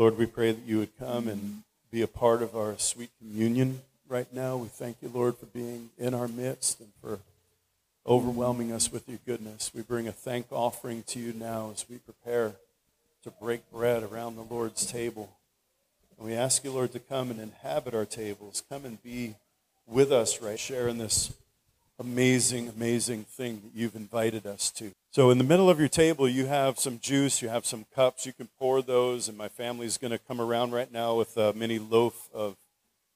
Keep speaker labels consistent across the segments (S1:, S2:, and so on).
S1: Lord, we pray that you would come and be a part of our sweet communion right now. We thank you, Lord, for being in our midst and for overwhelming us with your goodness. We bring a thank offering to you now as we prepare to break bread around the Lord's table. And we ask you, Lord, to come and inhabit our tables. Come and be with us, right? Sharing this amazing, amazing thing that you've invited us to. So, in the middle of your table, you have some juice, you have some cups. You can pour those, and my family's going to come around right now with a mini loaf of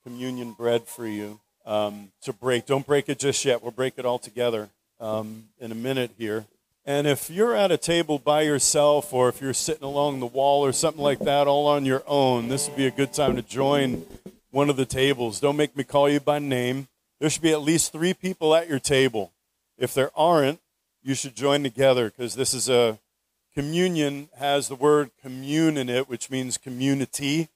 S1: communion bread for you um, to break. Don't break it just yet. We'll break it all together um, in a minute here. And if you're at a table by yourself, or if you're sitting along the wall or something like that, all on your own, this would be a good time to join one of the tables. Don't make me call you by name. There should be at least three people at your table. If there aren't, you should join together because this is a communion has the word commune in it, which means community.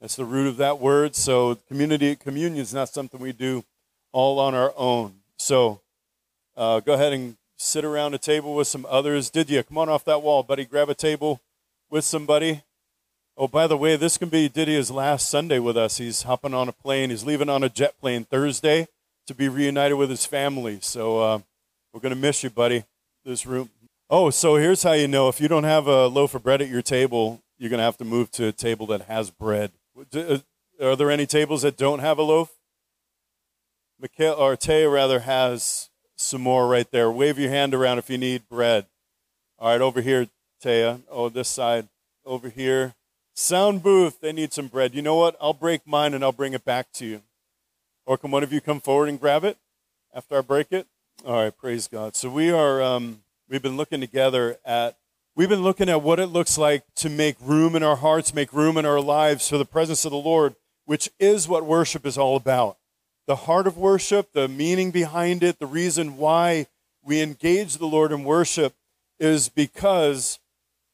S1: That's the root of that word. So community communion is not something we do all on our own. So uh, go ahead and sit around a table with some others. Did you? Come on off that wall, buddy. Grab a table with somebody. Oh, by the way, this can be Didia's last Sunday with us. He's hopping on a plane. He's leaving on a jet plane Thursday to be reunited with his family. So uh, we're going to miss you, buddy. This room. Oh, so here's how you know if you don't have a loaf of bread at your table, you're going to have to move to a table that has bread. Uh, are there any tables that don't have a loaf? Mikhail, or rather has some more right there. Wave your hand around if you need bread. All right, over here, Taya. Oh, this side. Over here. Sound booth, they need some bread. You know what? I'll break mine and I'll bring it back to you. Or can one of you come forward and grab it after I break it? All right, praise God. So we are, um, we've been looking together at, we've been looking at what it looks like to make room in our hearts, make room in our lives for the presence of the Lord, which is what worship is all about. The heart of worship, the meaning behind it, the reason why we engage the Lord in worship is because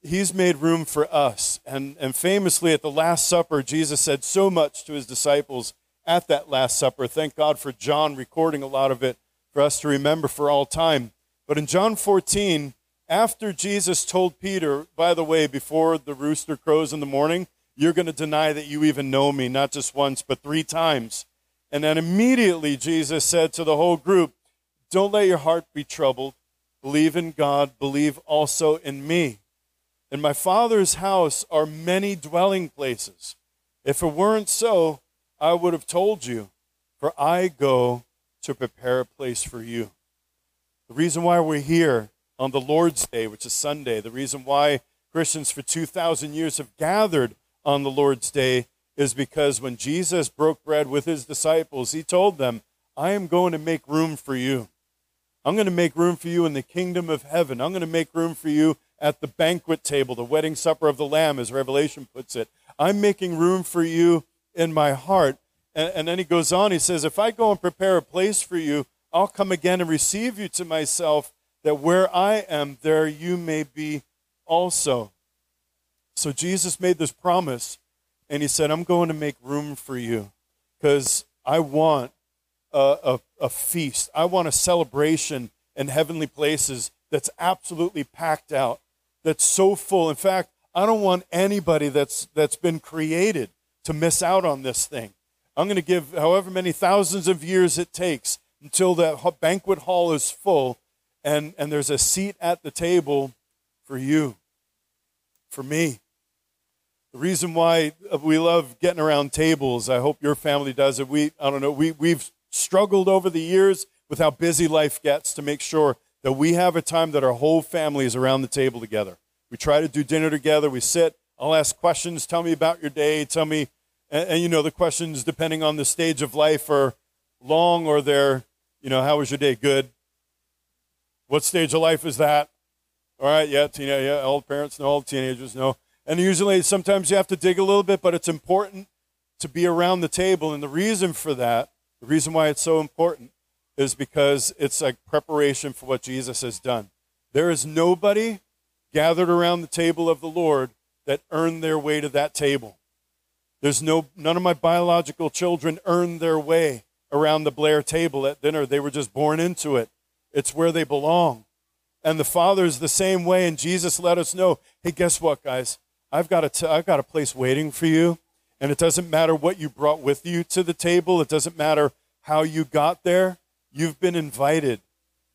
S1: He's made room for us. And, and famously at the Last Supper, Jesus said so much to His disciples at that Last Supper. Thank God for John recording a lot of it for us to remember for all time. But in John 14, after Jesus told Peter, by the way, before the rooster crows in the morning, you're going to deny that you even know me, not just once, but three times. And then immediately Jesus said to the whole group, Don't let your heart be troubled. Believe in God, believe also in me. In my Father's house are many dwelling places. If it weren't so, I would have told you, for I go to prepare a place for you. The reason why we're here on the Lord's Day, which is Sunday, the reason why Christians for 2,000 years have gathered on the Lord's Day is because when Jesus broke bread with his disciples, he told them, I am going to make room for you. I'm going to make room for you in the kingdom of heaven. I'm going to make room for you at the banquet table, the wedding supper of the Lamb, as Revelation puts it. I'm making room for you in my heart. And, and then he goes on, he says, If I go and prepare a place for you, I'll come again and receive you to myself, that where I am, there you may be also. So Jesus made this promise, and he said, I'm going to make room for you because I want a, a, a, feast. I want a celebration in heavenly places that's absolutely packed out, that's so full. In fact, I don't want anybody that's, that's been created to miss out on this thing. I'm going to give however many thousands of years it takes until that banquet hall is full and, and there's a seat at the table for you, for me. The reason why uh, we love getting around tables, I hope your family does it. We, I don't know, we, we've struggled over the years with how busy life gets to make sure that we have a time that our whole family is around the table together. We try to do dinner together. We sit. I'll ask questions. Tell me about your day. Tell me and, and, you know, the questions, depending on the stage of life, are long or they're, you know, how was your day? Good. What stage of life is that? All right, yeah, teen, yeah, all parents know, all teenagers know. And usually, sometimes you have to dig a little bit, but it's important to be around the table. And the reason for that, the reason why it's so important, is because it's like preparation for what Jesus has done. There is nobody gathered around the table of the Lord that earned their way to that table. There's no, none of my biological children earned their way around the Blair table at dinner. They were just born into it. It's where they belong. And the Father is the same way. And Jesus let us know hey, guess what, guys? I've got, a t- I've got a place waiting for you. And it doesn't matter what you brought with you to the table, it doesn't matter how you got there. You've been invited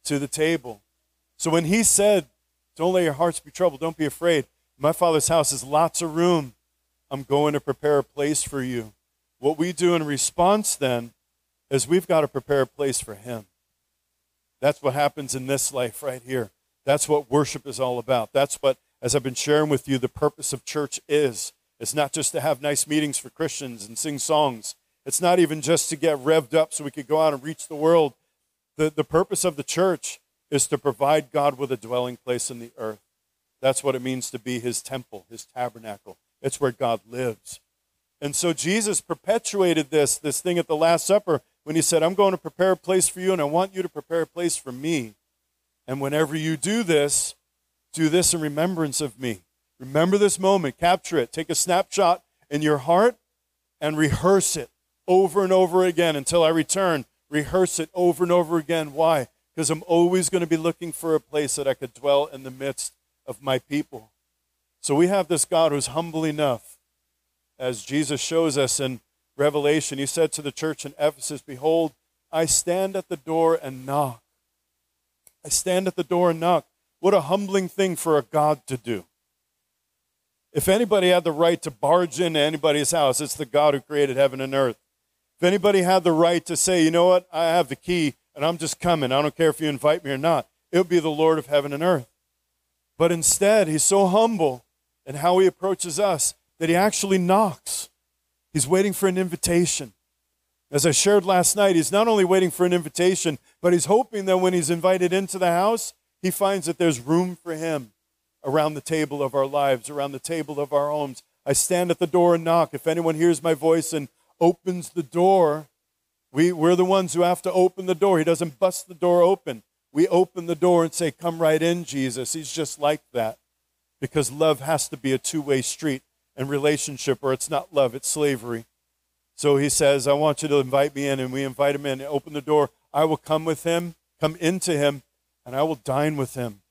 S1: to the table. So when he said, Don't let your hearts be troubled, don't be afraid, my father's house is lots of room. I'm going to prepare a place for you. What we do in response then is we've got to prepare a place for him. That's what happens in this life right here. That's what worship is all about. That's what, as I've been sharing with you, the purpose of church is. It's not just to have nice meetings for Christians and sing songs. It's not even just to get revved up so we could go out and reach the world. The, the purpose of the church is to provide God with a dwelling place in the earth. That's what it means to be his temple, his tabernacle. It's where God lives. And so Jesus perpetuated this, this thing at the Last Supper when he said, I'm going to prepare a place for you, and I want you to prepare a place for me. And whenever you do this, do this in remembrance of me. Remember this moment, capture it, take a snapshot in your heart, and rehearse it over and over again until I return. Rehearse it over and over again. Why? Because I'm always going to be looking for a place that I could dwell in the midst of my people. So we have this God who's humble enough, as Jesus shows us in Revelation, he said to the church in Ephesus, Behold, I stand at the door and knock. I stand at the door and knock. What a humbling thing for a God to do. If anybody had the right to barge into anybody's house, it's the God who created heaven and earth. If anybody had the right to say, you know what, I have the key and I'm just coming, I don't care if you invite me or not, it would be the Lord of heaven and earth. But instead, he's so humble in how he approaches us that he actually knocks. He's waiting for an invitation. As I shared last night, he's not only waiting for an invitation, but he's hoping that when he's invited into the house, he finds that there's room for him around the table of our lives, around the table of our homes. I stand at the door and knock. If anyone hears my voice and opens the door, we, we're the ones who have to open the door. He doesn't bust the door open. We open the door and say, Come right in, Jesus. He's just like that because love has to be a two way street and relationship, or it's not love, it's slavery. So he says, I want you to invite me in, and we invite him in, open the door. I will come with him, come into him, and I will dine with him.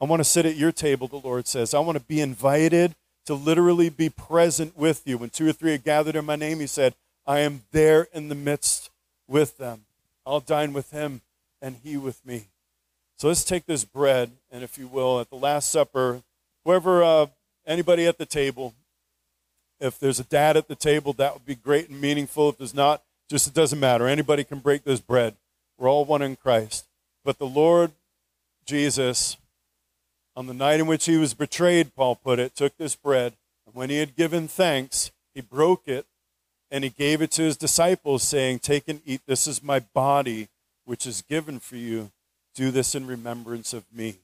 S1: I want to sit at your table, the Lord says. I want to be invited to literally be present with you. When two or three are gathered in my name, he said, I am there in the midst with them. I'll dine with him and he with me. So let's take this bread, and if you will, at the Last Supper, whoever, uh, anybody at the table, if there's a dad at the table, that would be great and meaningful. If there's not, just it doesn't matter. Anybody can break this bread. We're all one in Christ. But the Lord Jesus, on the night in which he was betrayed, Paul put it, took this bread, and when he had given thanks, he broke it and he gave it to his disciples, saying, Take and eat. This is my body, which is given for you. Do this in remembrance of me.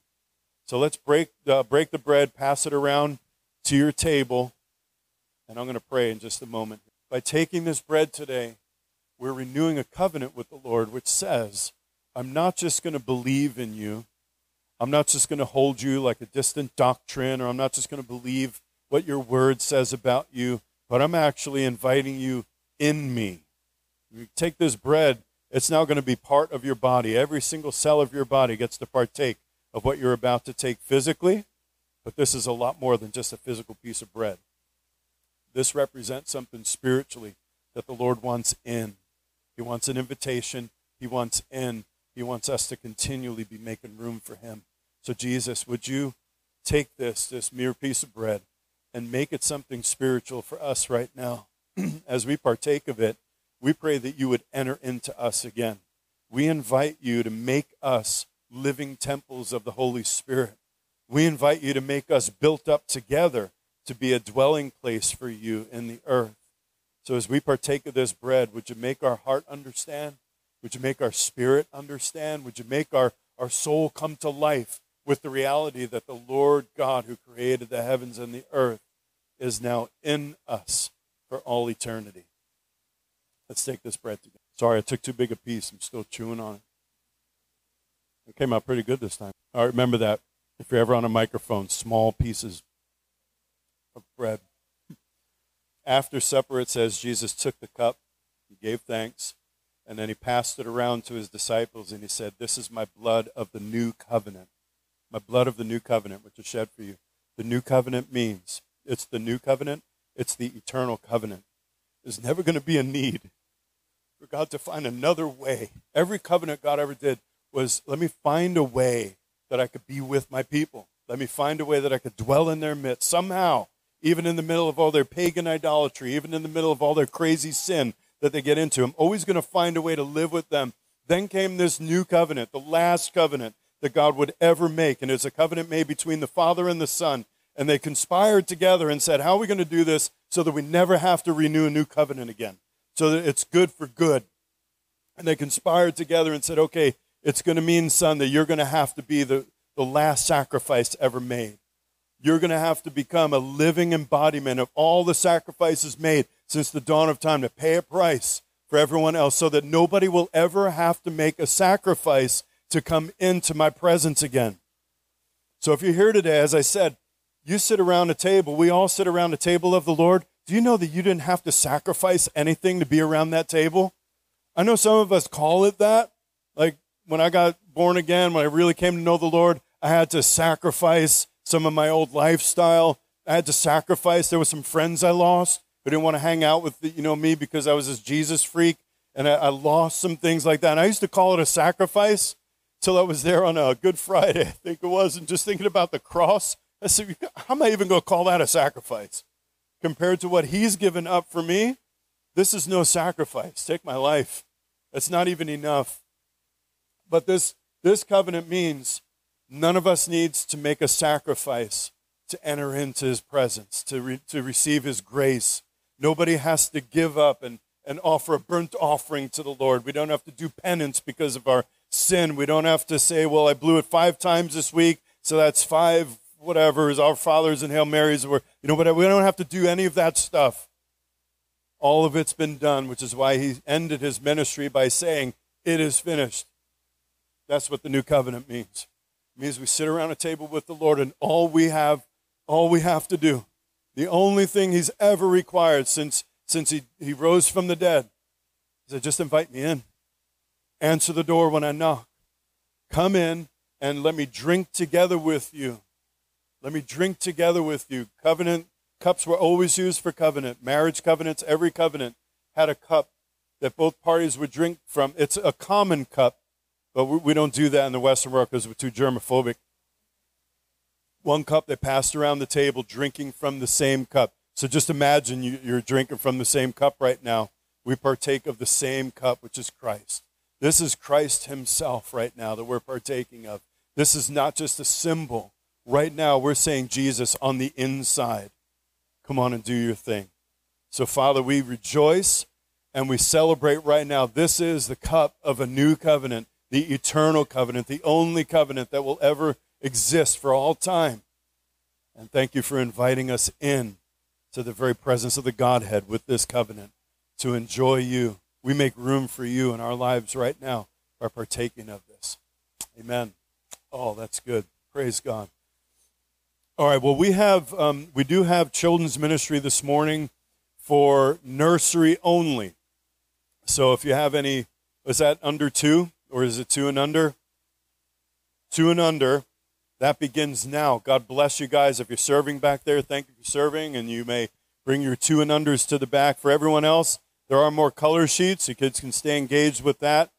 S1: So let's break, uh, break the bread, pass it around to your table. And I'm going to pray in just a moment. By taking this bread today, we're renewing a covenant with the Lord, which says, I'm not just going to believe in you. I'm not just going to hold you like a distant doctrine, or I'm not just going to believe what your word says about you, but I'm actually inviting you in me. You take this bread, it's now going to be part of your body. Every single cell of your body gets to partake of what you're about to take physically, but this is a lot more than just a physical piece of bread. This represents something spiritually that the Lord wants in. He wants an invitation. He wants in. He wants us to continually be making room for Him. So, Jesus, would you take this, this mere piece of bread, and make it something spiritual for us right now? As we partake of it, we pray that you would enter into us again. We invite you to make us living temples of the Holy Spirit. We invite you to make us built up together to be a dwelling place for you in the earth. So as we partake of this bread, would you make our heart understand? Would you make our spirit understand? Would you make our, our soul come to life with the reality that the Lord God who created the heavens and the earth is now in us for all eternity? Let's take this bread together. Sorry, I took too big a piece. I'm still chewing on it. It came out pretty good this time. Right, remember that. If you're ever on a microphone, small pieces of bread. After supper, it says Jesus took the cup, he gave thanks, and then he passed it around to his disciples and he said, This is my blood of the new covenant. My blood of the new covenant, which is shed for you. The new covenant means it's the new covenant, it's the eternal covenant. There's never going to be a need for God to find another way. Every covenant God ever did was let me find a way that I could be with my people. Let me find a way that I could dwell in their midst somehow, even in the middle of all their pagan idolatry, even in the middle of all their crazy sin that they get into. I'm always going to find a way to live with them. Then came this new covenant, the last covenant that God would ever make. And it's a covenant made between the Father and the Son. And they conspired together and said, How are we going to do this so that we never have to renew a new covenant again? So that it's good for good. And they conspired together and said, Okay, it's going to mean, son, that you're going to have to be the, the last sacrifice ever made. You're going to have to become a living embodiment of all the sacrifices made since the dawn of time to pay a price for everyone else so that nobody will ever have to make a sacrifice to come into my presence again. So if you're here today, as I said, you sit around a table, we all sit around a table of the Lord. Do you know that you didn't have to sacrifice anything to be around that table? I know some of us call it that. When I got born again, when I really came to know the Lord, I had to sacrifice some of my old lifestyle. I had to sacrifice. There were some friends I lost who didn't want to hang out with the, you know me because I was this Jesus freak, and I, I lost some things like that. And I used to call it a sacrifice till I was there on a Good Friday, I think it was, and just thinking about the cross. I said, how am I even going to call that a sacrifice compared to what He's given up for me? This is no sacrifice. Take my life. That's not even enough. But this this covenant means None of us needs to make a sacrifice to enter into his presence, to, re, to receive his grace. Nobody has to give up and, and offer a burnt offering to the Lord. We don't have to do penance because of our sin. We don't have to say, well, I blew it five times this week, so that's five whatever, is our fathers and Hail Marys. Or, you know, but we don't have to do any of that stuff. All of it's been done, which is why he ended his ministry by saying, it is finished. That's what the new covenant means. It means we sit around a table with the Lord and all we have, all we have to do, the only thing he's ever required since, since he, he rose from the dead is to just invite me in. Answer the door when I knock. Come in and let me drink together with you. Let me drink together with you. Covenant cups were always used for covenant. Marriage covenants, every covenant had a cup that both parties would drink from. It's a common cup but we don't do that in the Western world because we're too germophobic. One cup they passed around the table, drinking from the same cup. So just imagine you're drinking from the same cup right now. We partake of the same cup, which is Christ. This is Christ Himself right now that we're partaking of. This is not just a symbol. Right now, we're saying Jesus on the inside. Come on and do your thing. So, Father, we rejoice and we celebrate right now. This is the cup of a new covenant the eternal covenant, the only covenant that will ever exist for all time. And thank you for inviting us in to the very presence of the Godhead with this covenant to enjoy you. We make room for you in our lives right now by partaking of this. Amen. Oh, that's good. Praise God. All right. Well, we have um, we do have children's ministry this morning for nursery only. So if you have any, is that under two? Or is it two and under? Two and under. That begins now. God bless you guys. If you're serving back there, thank you for serving. And you may bring your two and unders to the back. For everyone else, there are more color sheets. You kids can stay engaged with that.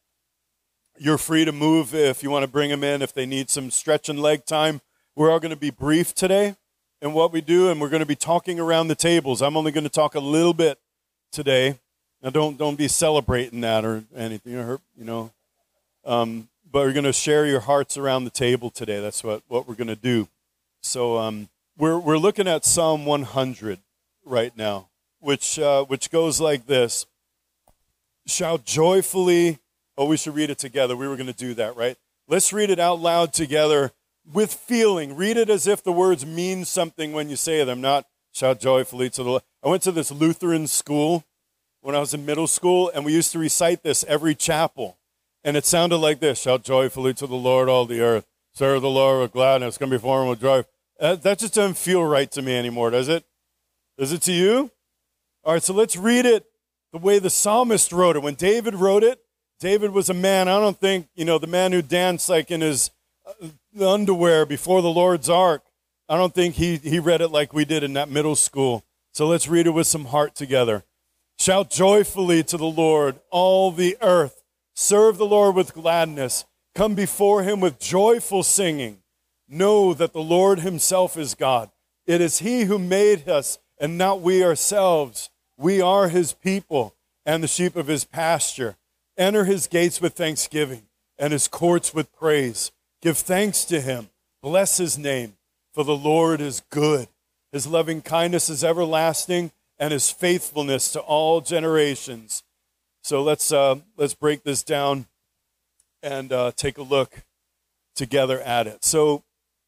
S1: You're free to move if you want to bring them in, if they need some stretch and leg time. We're all going to be brief today in what we do, and we're going to be talking around the tables. I'm only going to talk a little bit today. Now, don't don't be celebrating that or anything. You know, um, but we're going to share your hearts around the table today. That's what, what we're going to do. So um, we're, we're looking at Psalm 100 right now, which, uh, which goes like this Shout joyfully. Oh, we should read it together. We were going to do that, right? Let's read it out loud together with feeling. Read it as if the words mean something when you say them, not shout joyfully to the. I went to this Lutheran school when I was in middle school, and we used to recite this every chapel. And it sounded like this Shout joyfully to the Lord, all the earth. Serve the Lord with gladness. Come before him with joy. Uh, that just doesn't feel right to me anymore, does it? Does it to you? All right, so let's read it the way the psalmist wrote it. When David wrote it, David was a man, I don't think, you know, the man who danced like in his uh, underwear before the Lord's ark. I don't think he, he read it like we did in that middle school. So let's read it with some heart together. Shout joyfully to the Lord, all the earth. Serve the Lord with gladness. Come before him with joyful singing. Know that the Lord himself is God. It is he who made us and not we ourselves. We are his people and the sheep of his pasture. Enter his gates with thanksgiving and his courts with praise. Give thanks to him. Bless his name, for the Lord is good. His loving kindness is everlasting, and his faithfulness to all generations. So let's uh, let's break this down and uh, take a look together at it. So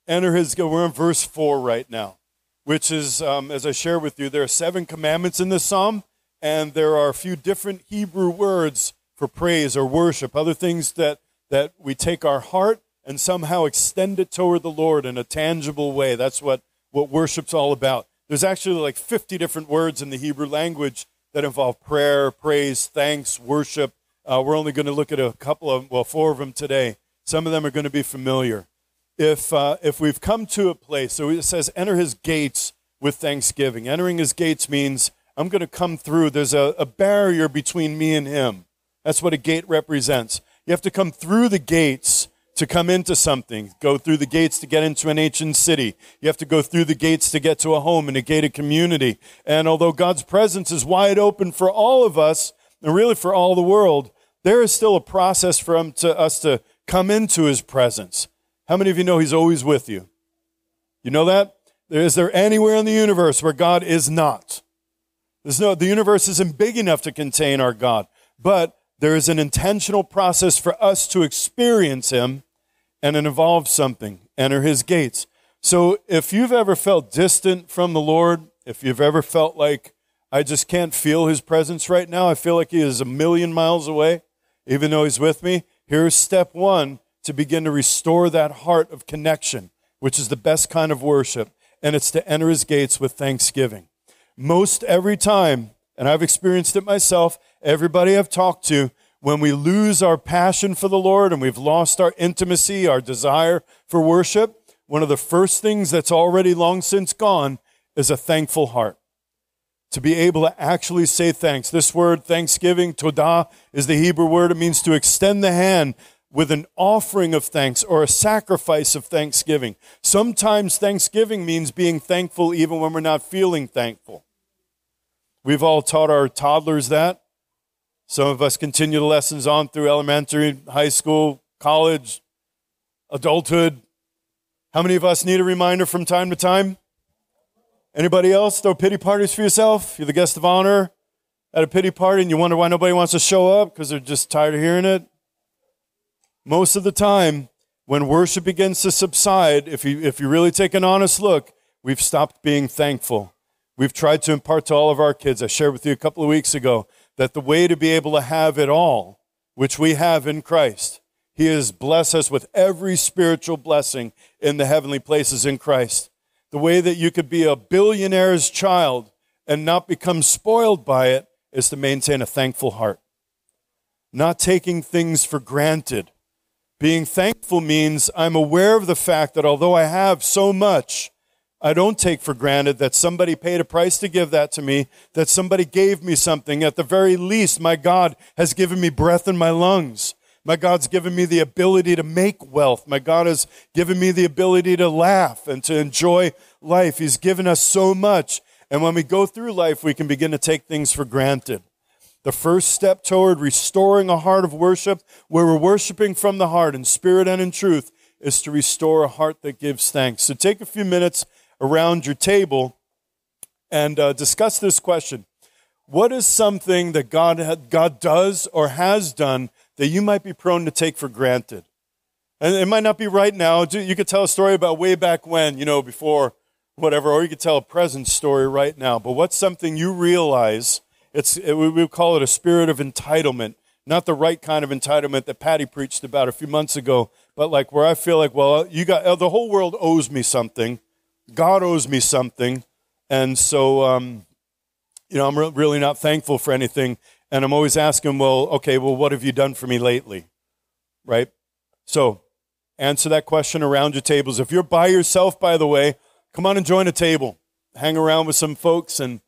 S1: enter his. We're in verse four right now, which is um, as I share with you. There are seven commandments in this psalm, and there are a few different Hebrew words for praise or worship, other things that that we take our heart and somehow extend it toward the Lord in a tangible way. That's what, what worship's all about. There's actually like 50 different words in the Hebrew language that involve prayer, praise, thanks, worship. Uh, we're only going to look at a couple of, well, four of them today. Some of them are going to be familiar. If, uh, if we've come to a place, so it says, enter his gates with thanksgiving. Entering his gates means I'm going to come through. There's a, a barrier between me and him. That's what a gate represents. You have to come through the gates to come into something. Go through the gates to get into an ancient city. You have to go through the gates to get to a home and a gated community. And although God's presence is wide open for all of us, and really for all the world, there is still a process for him to, us to come into his presence. How many of you know he's always with you? You know that? Is there anywhere in the universe where God is not? There's no, the universe isn't big enough to contain our God, but there is an intentional process for us to experience him and it involves something. Enter his gates. So if you've ever felt distant from the Lord, if you've ever felt like I just can't feel his presence right now, I feel like he is a million miles away, even though he's with me, here's step one to begin to restore that heart of connection, which is the best kind of worship, and it's to enter his gates with thanksgiving. Most every time, and I've experienced it myself, everybody I've talked to, when we lose our passion for the Lord and we've lost our intimacy, our desire for worship, one of the first things that's already long since gone is a thankful heart. To be able to actually say thanks. This word, thanksgiving, todah, is the Hebrew word. It means to extend the hand with an offering of thanks or a sacrifice of thanksgiving. Sometimes thanksgiving means being thankful even when we're not feeling thankful. We've all taught our toddlers that. Some of us continue the lessons on through elementary, high school, college, adulthood. How many of us need a reminder from time to time? Anybody else throw pity parties for yourself? You're the guest of honor at a pity party and you wonder why nobody wants to show up because they're just tired of hearing it? Most of the time, when worship begins to subside, if you, if you really take an honest look, we've stopped being thankful. We've tried to impart to all of our kids. I shared with you a couple of weeks ago that the way to be able to have it all, which we have in Christ, He has blessed us with every spiritual blessing in the heavenly places in Christ. The way that you could be a billionaire's child and not become spoiled by it is to maintain a thankful heart. Not taking things for granted. Being thankful means I'm aware of the fact that although I have so much, I don't take for granted that somebody paid a price to give that to me, that somebody gave me something. At the very least, my God has given me breath in my lungs. My God's given me the ability to make wealth. My God has given me the ability to laugh and to enjoy life. He's given us so much. And when we go through life, we can begin to take things for granted. The first step toward restoring a heart of worship, where we're worshiping from the heart in spirit and in truth, is to restore a heart that gives thanks. So take a few minutes around your table and uh, discuss this question. What is something that God, God does or has done that you might be prone to take for granted? And it might not be right now. You could tell a story about way back when, you know, before whatever, or you could tell a present story right now. But what's something you realize? It's, it, we would call it a spirit of entitlement, not the right kind of entitlement that Patty preached about a few months ago, but like where I feel like, well, you got the whole world owes me something God owes me something. And so, um, you know, I'm re- really not thankful for anything. And I'm always asking, well, okay, well, what have you done for me lately? Right? So, answer that question around your tables. If you're by yourself, by the way, come on and join a table. Hang around with some folks and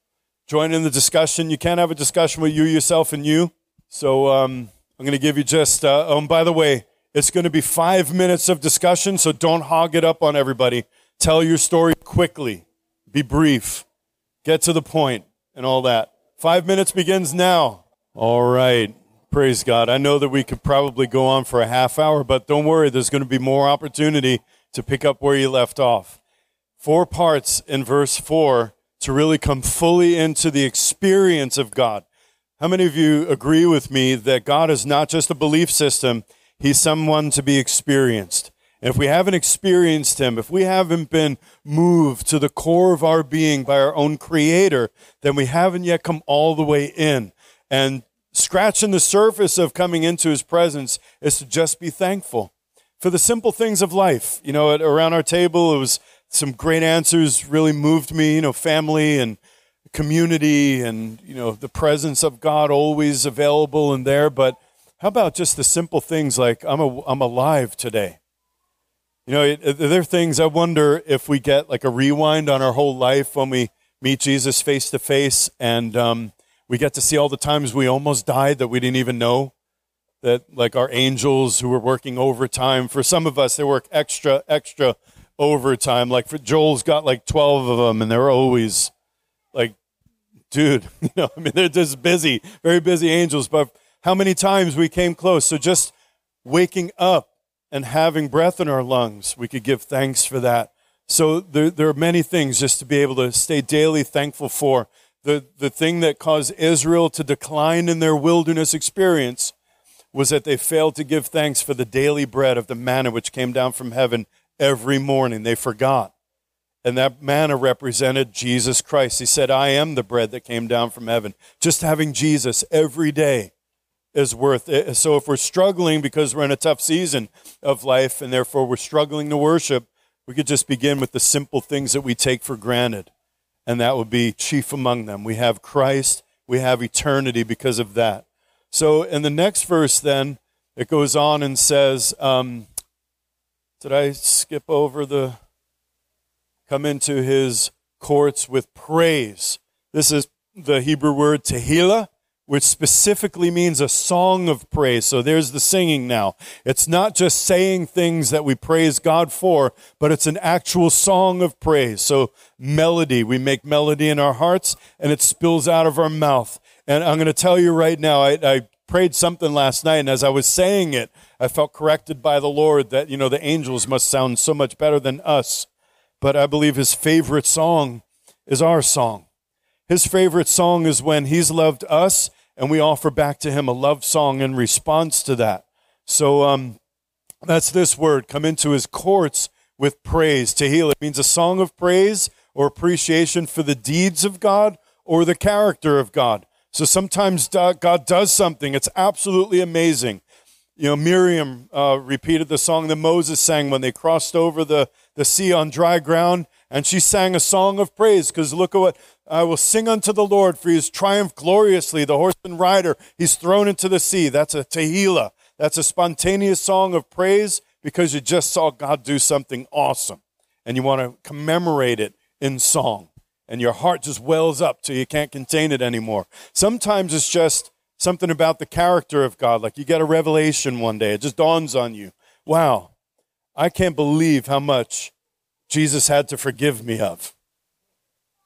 S1: join in the discussion. You can't have a discussion with you, yourself, and you. So um, I'm going to give you just, uh, oh, by the way, it's going to be five minutes of discussion, so don't hog it up on everybody. Tell your story quickly, be brief, get to the point, and all that. Five minutes begins now. All right. Praise God. I know that we could probably go on for a half hour, but don't worry, there's going to be more opportunity to pick up where you left off. Four parts in verse 4 to really come fully into the experience of God. How many of you agree with me that God is not just a belief system, He's someone to be experienced? And if we haven't experienced Him, if we haven't been moved to the core of our being by our own Creator, then we haven't yet come all the way in. And scratching the surface of coming into his presence is to just be thankful for the simple things of life. You know, around our table, it was some great answers really moved me, you know, family and community and, you know, the presence of God always available and there. But how about just the simple things like I'm, a, I'm alive today? You know, there are things I wonder if we get like a rewind on our whole life when we meet Jesus face to face and, um, we get to see all the times we almost died that we didn't even know. That, like our angels who were working overtime. For some of us, they work extra, extra overtime. Like for Joel's got like 12 of them, and they're always like, dude, you know, I mean, they're just busy, very busy angels. But how many times we came close? So just waking up and having breath in our lungs, we could give thanks for that. So there, there are many things just to be able to stay daily thankful for the, the thing that caused Israel to decline in their wilderness experience was that they failed to give thanks for the daily bread of the manna which came down from heaven every morning. They forgot. And that manna represented Jesus Christ. He said, I am the bread that came down from heaven. Just having Jesus every day is worth it. So if we're struggling because we're in a tough season of life and therefore we're struggling to worship, we could just begin with the simple things that we take for granted and that would be chief among them. We have Christ, we have eternity because of that. So in the next verse, then, it goes on and says, um, Did I skip over the come into his courts with praise? This is the Hebrew word tehillah, which specifically means a song of praise. So there's the singing now. It's not just saying things that we praise God for, but it's an actual song of praise. So melody, we make melody in our hearts and it spills out of our mouth. And I'm going to tell you right now, I, I prayed something last night and as I was saying it, I felt corrected by the Lord that, you know, the angels must sound so much better than us. But I believe his favorite song is our song. His favorite song is when he's loved us and we offer back to him a love song in response to that. So um, that's this word come into his courts with praise. Tehillah it means a song of praise or appreciation for the deeds of God or the character of God. So sometimes God does something, it's absolutely amazing. You know, Miriam uh, repeated the song that Moses sang when they crossed over the, the sea on dry ground, and she sang a song of praise because look at what I will sing unto the Lord, for he has triumphed gloriously. The horseman rider, he's thrown into the sea. That's a tehillah. That's a spontaneous song of praise because you just saw God do something awesome and you want to commemorate it in song. And your heart just wells up till you can't contain it anymore. Sometimes it's just something about the character of God. Like you get a revelation one day, it just dawns on you. Wow, I can't believe how much Jesus had to forgive me of.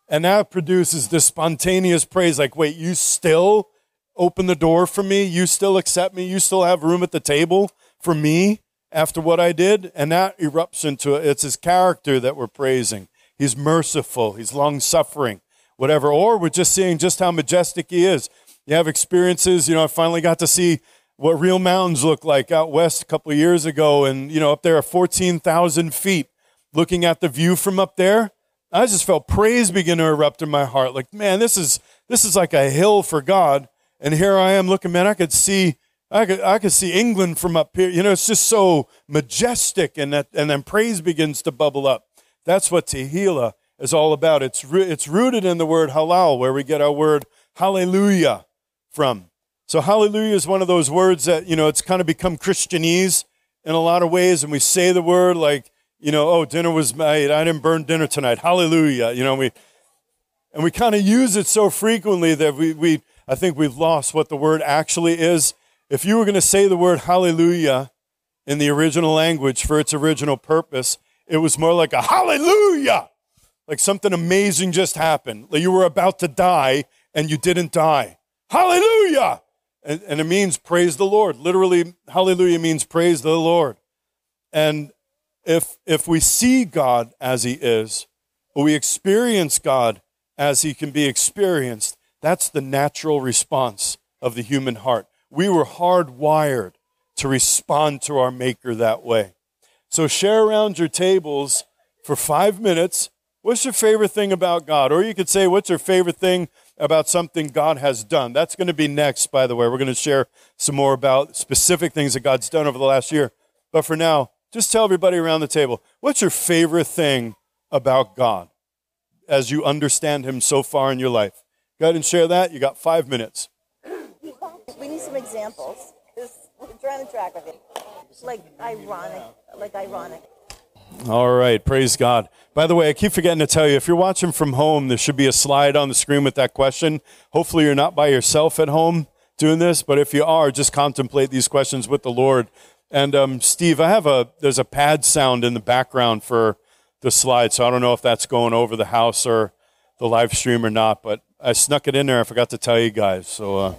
S1: And that produces this spontaneous praise like, wait, you still open the door for me? You still accept me? You still have room at the table for me after what I did? And that erupts into it. It's his character that we're praising. He's merciful, he's long suffering, whatever. Or we're just seeing just how majestic he is. You have experiences, you know, I finally got to see what real mountains look like out west a couple years ago. And, you know, up there at 14,000 feet, looking at the view from up there I just felt praise begin to erupt in my heart. Like, man, this is this is like a hill for God. And here I am looking, man, I could see I could I could see England from up here. You know, it's just so majestic and that and then praise begins to bubble up. That's what Tehillah is all about. It's it's rooted in the word halal, where we get our word hallelujah from. So hallelujah is one of those words that, you know, it's kind of become Christianese in a lot of ways, and we say the word like You know, oh, dinner was made. I didn't burn dinner tonight. Hallelujah. You know, we, and we kind of use it so frequently that we, we, I think we've lost what the word actually is. If you were going to say the word hallelujah in the original language for its original purpose, it was more like a hallelujah, like something amazing just happened. Like you were about to die and you didn't die. Hallelujah! And, and it means praise the Lord. Literally, hallelujah means praise the Lord. And if, if we see God as He is, or we experience God as He can be experienced, that's the natural response of the human heart. We were hardwired to respond to our Maker that way. So share around your tables for five minutes. What's your favorite thing about God? Or you could say, What's your favorite thing about something God has done? That's going to be next, by the way. We're going to share some more about specific things that God's done over the last year. But for now, just tell everybody around the table, what's your favorite thing about God as you understand Him so far in your life? Go ahead and share that. You got five minutes.
S2: We need some examples because we're trying to track with it. Like ironic, like ironic.
S1: All right, praise God. By the way, I keep forgetting to tell you if you're watching from home, there should be a slide on the screen with that question. Hopefully, you're not by yourself at home doing this, but if you are, just contemplate these questions with the Lord. And um, Steve, I have a there's a pad sound in the background for the slide, so I don't know if that's going over the house or the live stream or not, but I snuck it in there. I forgot to tell you guys. So uh,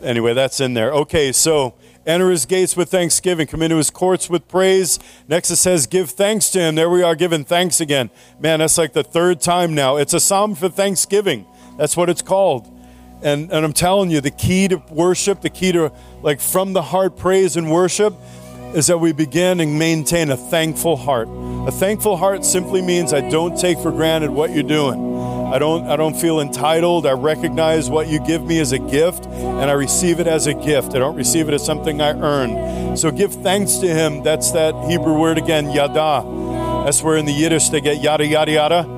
S1: anyway, that's in there. Okay, so enter his gates with thanksgiving, come into his courts with praise. Next it says, give thanks to him. There we are, giving thanks again. Man, that's like the third time now. It's a psalm for thanksgiving. That's what it's called. And, and I'm telling you, the key to worship, the key to like from the heart praise and worship is that we begin and maintain a thankful heart. A thankful heart simply means I don't take for granted what you're doing. I don't I don't feel entitled. I recognize what you give me as a gift and I receive it as a gift. I don't receive it as something I earned. So give thanks to him. That's that Hebrew word again, yada. That's where in the Yiddish they get yada yada yada.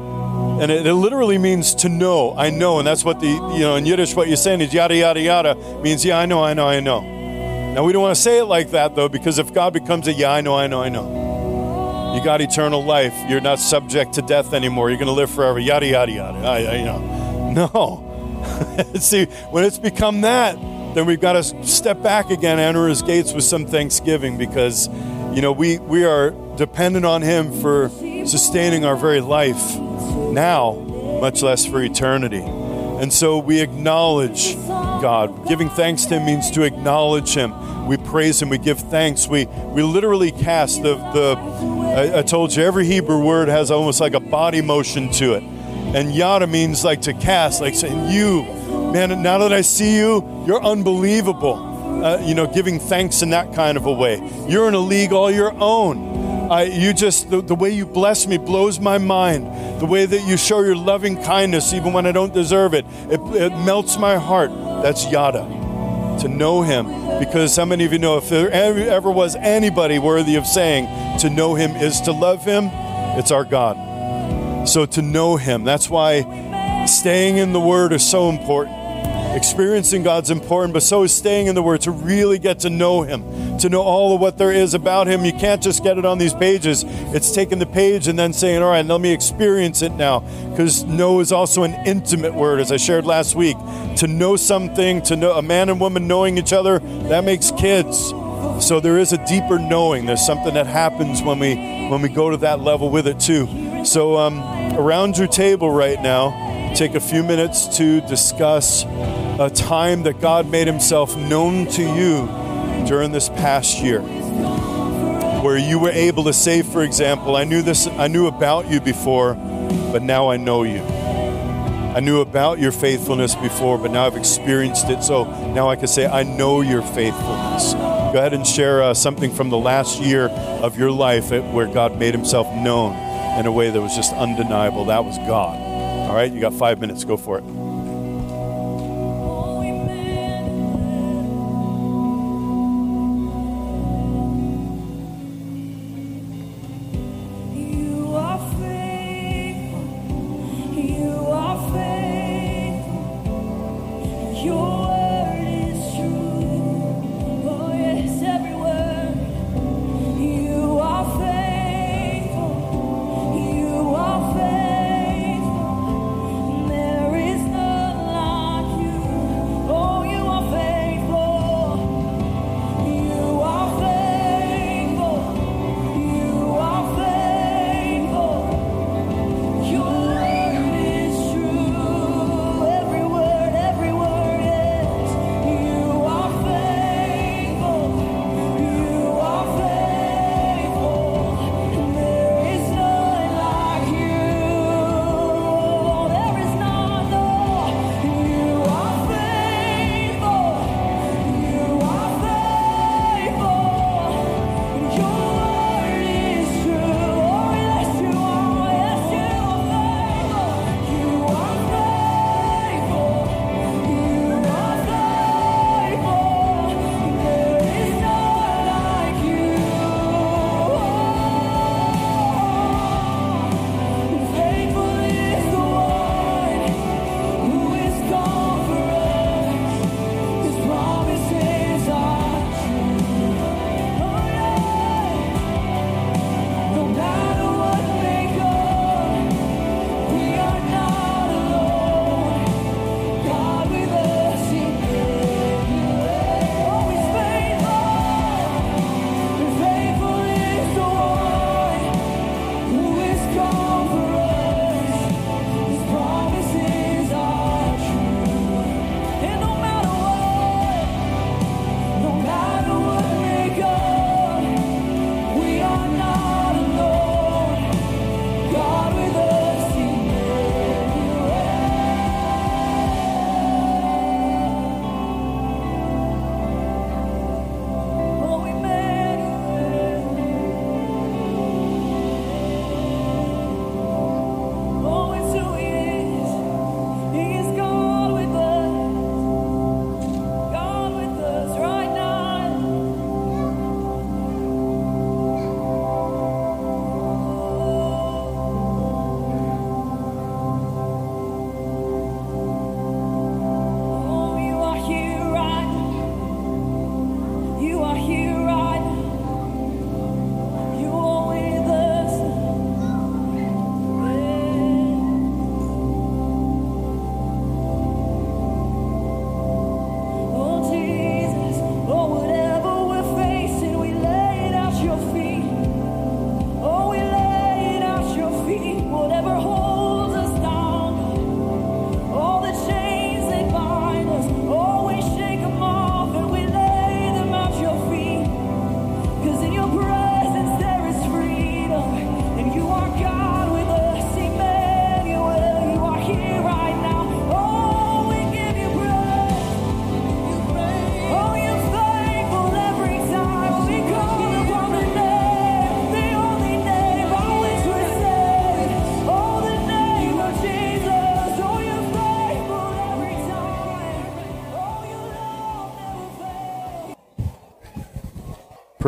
S1: And it, it, literally means to know. I know, and that's what the you know in Yiddish what you're saying is yada yada yada means yeah I know I know I know. Now we don't want to say it like that though because if God becomes a yeah I know I know I know you got eternal life. You're not subject to death anymore. You're going to live forever. Yada yada yada. I, I, you know, no. See, when it's become that, then we've got to step back again, enter His gates with some thanksgiving, because you know we we are dependent on Him for sustaining our very life now, much less for eternity. And so we acknowledge God. Giving thanks to Him means to acknowledge Him. We praise Him. We give thanks. We we literally cast the the I, I told you every Hebrew word has almost like a body motion to it. And yada means like to cast, like saying, You, man, now that I see you, you're unbelievable. Uh, you know, giving thanks in that kind of a way. You're in a league all your own. I, you just, the, the way you bless me blows my mind. The way that you show your loving kindness, even when I don't deserve it, it, it melts my heart. That's yada. To know Him, because how many of you know if there ever was anybody worthy of saying to know him is to love him, it's our God. So to know him, that's why staying in the word is so important. Experiencing God's important, but so is staying in the Word to really get to know Him, to know all of what there is about Him. You can't just get it on these pages. It's taking the page and then saying, All right, let me experience it now. Because know is also an intimate word, as I shared last week. To know something, to know a man and woman knowing each other, that makes kids. So there is a deeper knowing. There's something that happens when we when we go to that level with it too. So um, around your table right now, take a few minutes to discuss a time that God made himself known to you during this past year. Where you were able to say, for example, I knew this, I knew about you before, but now I know you. I knew about your faithfulness before, but now I've experienced it. So now I can say, I know your faithfulness. Go ahead and share uh, something from the last year of your life where God made himself known in a way that was just undeniable. That was God. All right, you got five minutes. Go for it.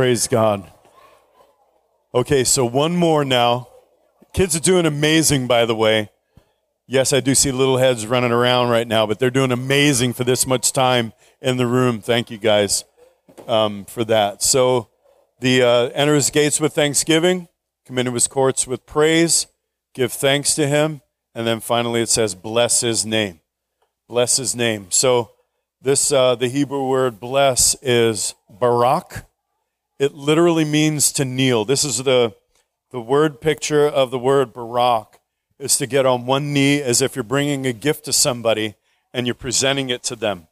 S1: Praise God. Okay, so one more now. Kids are doing amazing, by the way. Yes, I do see little heads running around right now, but they're doing amazing for this much time in the room. Thank you guys um, for that. So, the uh, enter his gates with thanksgiving, come into his courts with praise, give thanks to him, and then finally it says, bless his name. Bless his name. So, this uh, the Hebrew word bless is barak. It literally means to kneel. This is the the word picture of the word barak is to get on one knee as if you're bringing a gift to somebody and you're presenting it to them.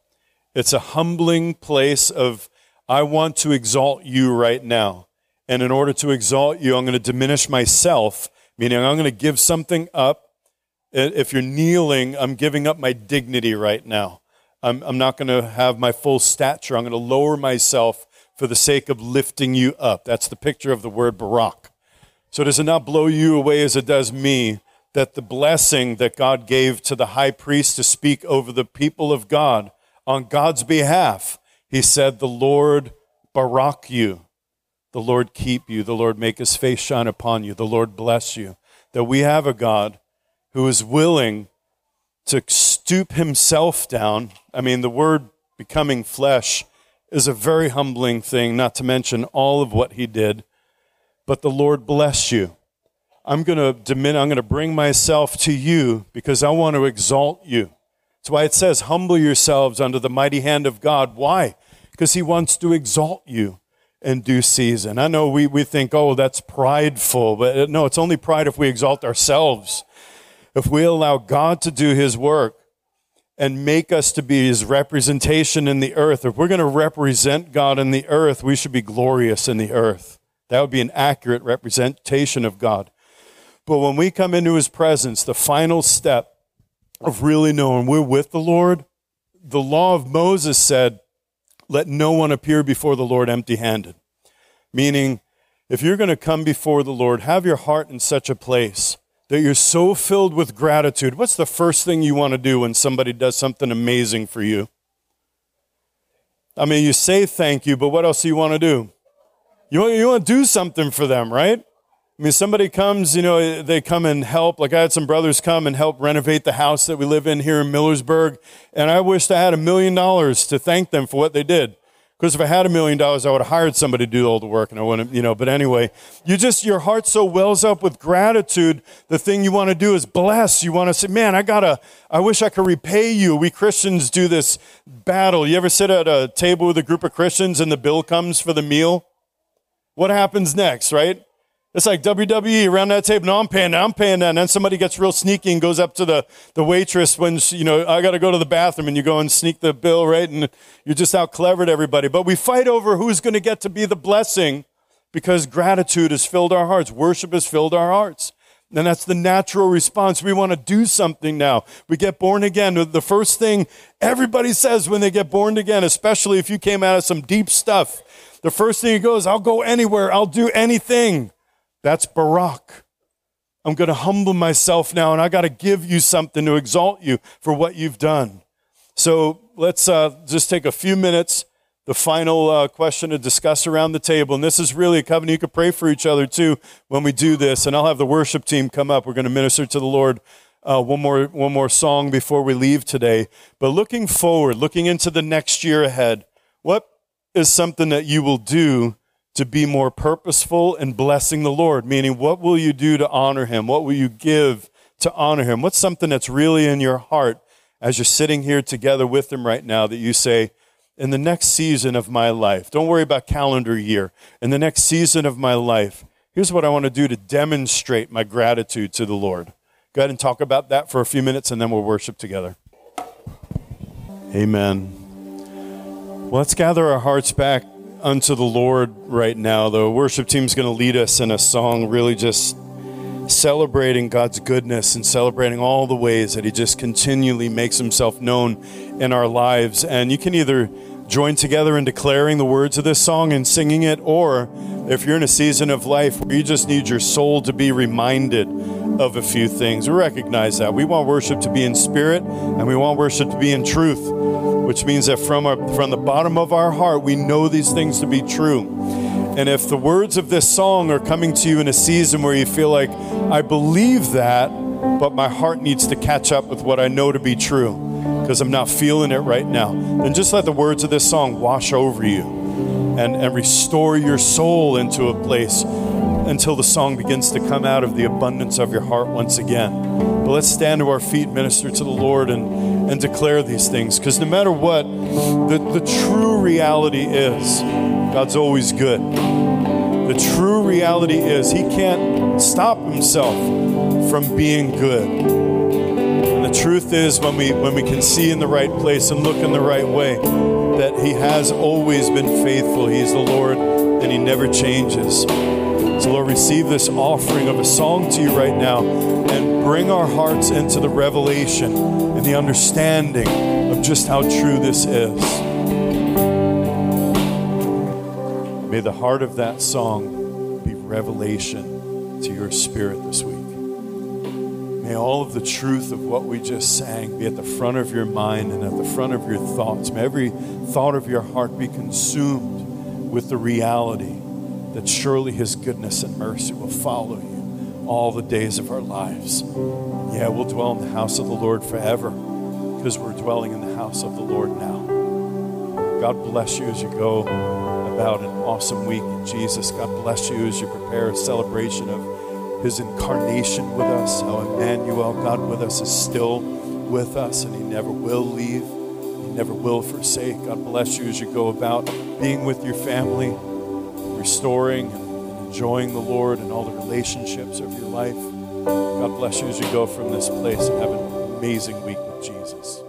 S1: It's a humbling place of, I want to exalt you right now. And in order to exalt you, I'm going to diminish myself, meaning I'm going to give something up. If you're kneeling, I'm giving up my dignity right now. I'm, I'm not going to have my full stature. I'm going to lower myself for the sake of lifting you up. That's the picture of the word barak. So does it not blow you away as it does me that the blessing that God gave to the high priest to speak over the people of God on God's behalf, he said, The Lord barak you, the Lord keep you, the Lord make his face shine upon you, the Lord bless you. That we have a God who is willing to stoop himself down. I mean, the word becoming flesh is a very humbling thing, not to mention all of what he did. But the Lord bless you. I'm going to diminish, I'm going to bring myself to you because I want to exalt you. That's why it says, humble yourselves under the mighty hand of God. Why? Because he wants to exalt you in due season. I know we, we think, oh, that's prideful, but uh, no, it's only pride if we exalt ourselves. If we allow God to do his work and make us to be his representation in the earth, if we're going to represent God in the earth, we should be glorious in the earth. That would be an accurate representation of God. But when we come into his presence, the final step of really knowing we're with the Lord, the law of Moses said, let no one appear before the Lord empty handed. Meaning, if you're going to come before the Lord, have your heart in such a place that you're so filled with gratitude. What's the first thing you want to do when somebody does something amazing for you? I mean, you say thank you, but what else do you want to do? You want, you want to do something for them, right? I mean, somebody comes, you know, they come and help. Like I had some brothers come and help renovate the house that we live in here in Millersburg. And I wished I had a million dollars to thank them for what they did. Because if I had a million dollars, I would have hired somebody to do all the work and I wouldn't, you know, but anyway, you just, your heart so wells up with gratitude. The thing you want to do is bless. You want to say, man, I gotta, I wish I could repay you. We Christians do this battle. You ever sit at a table with a group of Christians and the bill comes for the meal? What happens next, right? It's like WWE around that table. No, I'm paying that. I'm paying that. And then somebody gets real sneaky and goes up to the, the waitress when, she, you know, I got to go to the bathroom and you go and sneak the bill, right? And you're just out clevered everybody. But we fight over who's going to get to be the blessing because gratitude has filled our hearts. Worship has filled our hearts. And that's the natural response. We want to do something now. We get born again. The first thing everybody says when they get born again, especially if you came out of some deep stuff, the first thing he goes, I'll go anywhere. I'll do anything. That's Barak. I'm going to humble myself now and I got to give you something to exalt you for what you've done. So let's uh, just take a few minutes. The final uh, question to discuss around the table. And this is really a covenant. You could pray for each other too when we do this. And I'll have the worship team come up. We're going to minister to the Lord uh, one more one more song before we leave today. But looking forward, looking into the next year ahead, what is something that you will do to be more purposeful in blessing the Lord, meaning what will you do to honor him? What will you give to honor him? What's something that's really in your heart as you're sitting here together with him right now that you say, in the next season of my life, don't worry about calendar year, in the next season of my life, here's what I want to do to demonstrate my gratitude to the Lord. Go ahead and talk about that for a few minutes and then we'll worship together. Amen. Well, let's gather our hearts back unto the Lord right now. The worship team's going to lead us in a song, really just celebrating God's goodness and celebrating all the ways that He just continually makes Himself known in our lives. And you can either join together in declaring the words of this song and singing it, or if you're in a season of life where you just need your soul to be reminded of a few things, we recognize that. We want worship to be in spirit and we want worship to be in truth which means that from, our, from the bottom of our heart, we know these things to be true. And if the words of this song are coming to you in a season where you feel like, I believe that, but my heart needs to catch up with what I know to be true because I'm not feeling it right now, then just let the words of this song wash over you and, and restore your soul into a place until the song begins to come out of the abundance of your heart once again. But let's stand to our feet, minister to the Lord, and, and declare these things. Because no matter what, the, the true reality is God's always good. The true reality is He can't stop Himself from being good. And the truth is, when we, when we can see in the right place and look in the right way, that He has always been faithful. He's the Lord and He never changes. Lord, receive this offering of a song to you right now and bring our hearts into the revelation and the understanding of just how true this is. May the heart of that song be revelation to your spirit this week. May all of the truth of what we just sang be at the front of your mind and at the front of your thoughts. May every thought of your heart be consumed with the reality that surely His goodness and mercy will follow you all the days of our lives. Yeah, we'll dwell in the house of the Lord forever because we're dwelling in the house of the Lord now. God bless you as you go about an awesome week in Jesus. God bless you as you prepare a celebration of His incarnation with us, how Emmanuel, God with us, is still with us and He never will leave. He never will forsake. God bless you as you go about being with your family restoring and enjoying the Lord and all the relationships of your life. God bless you as you go from this place and have an amazing week with Jesus.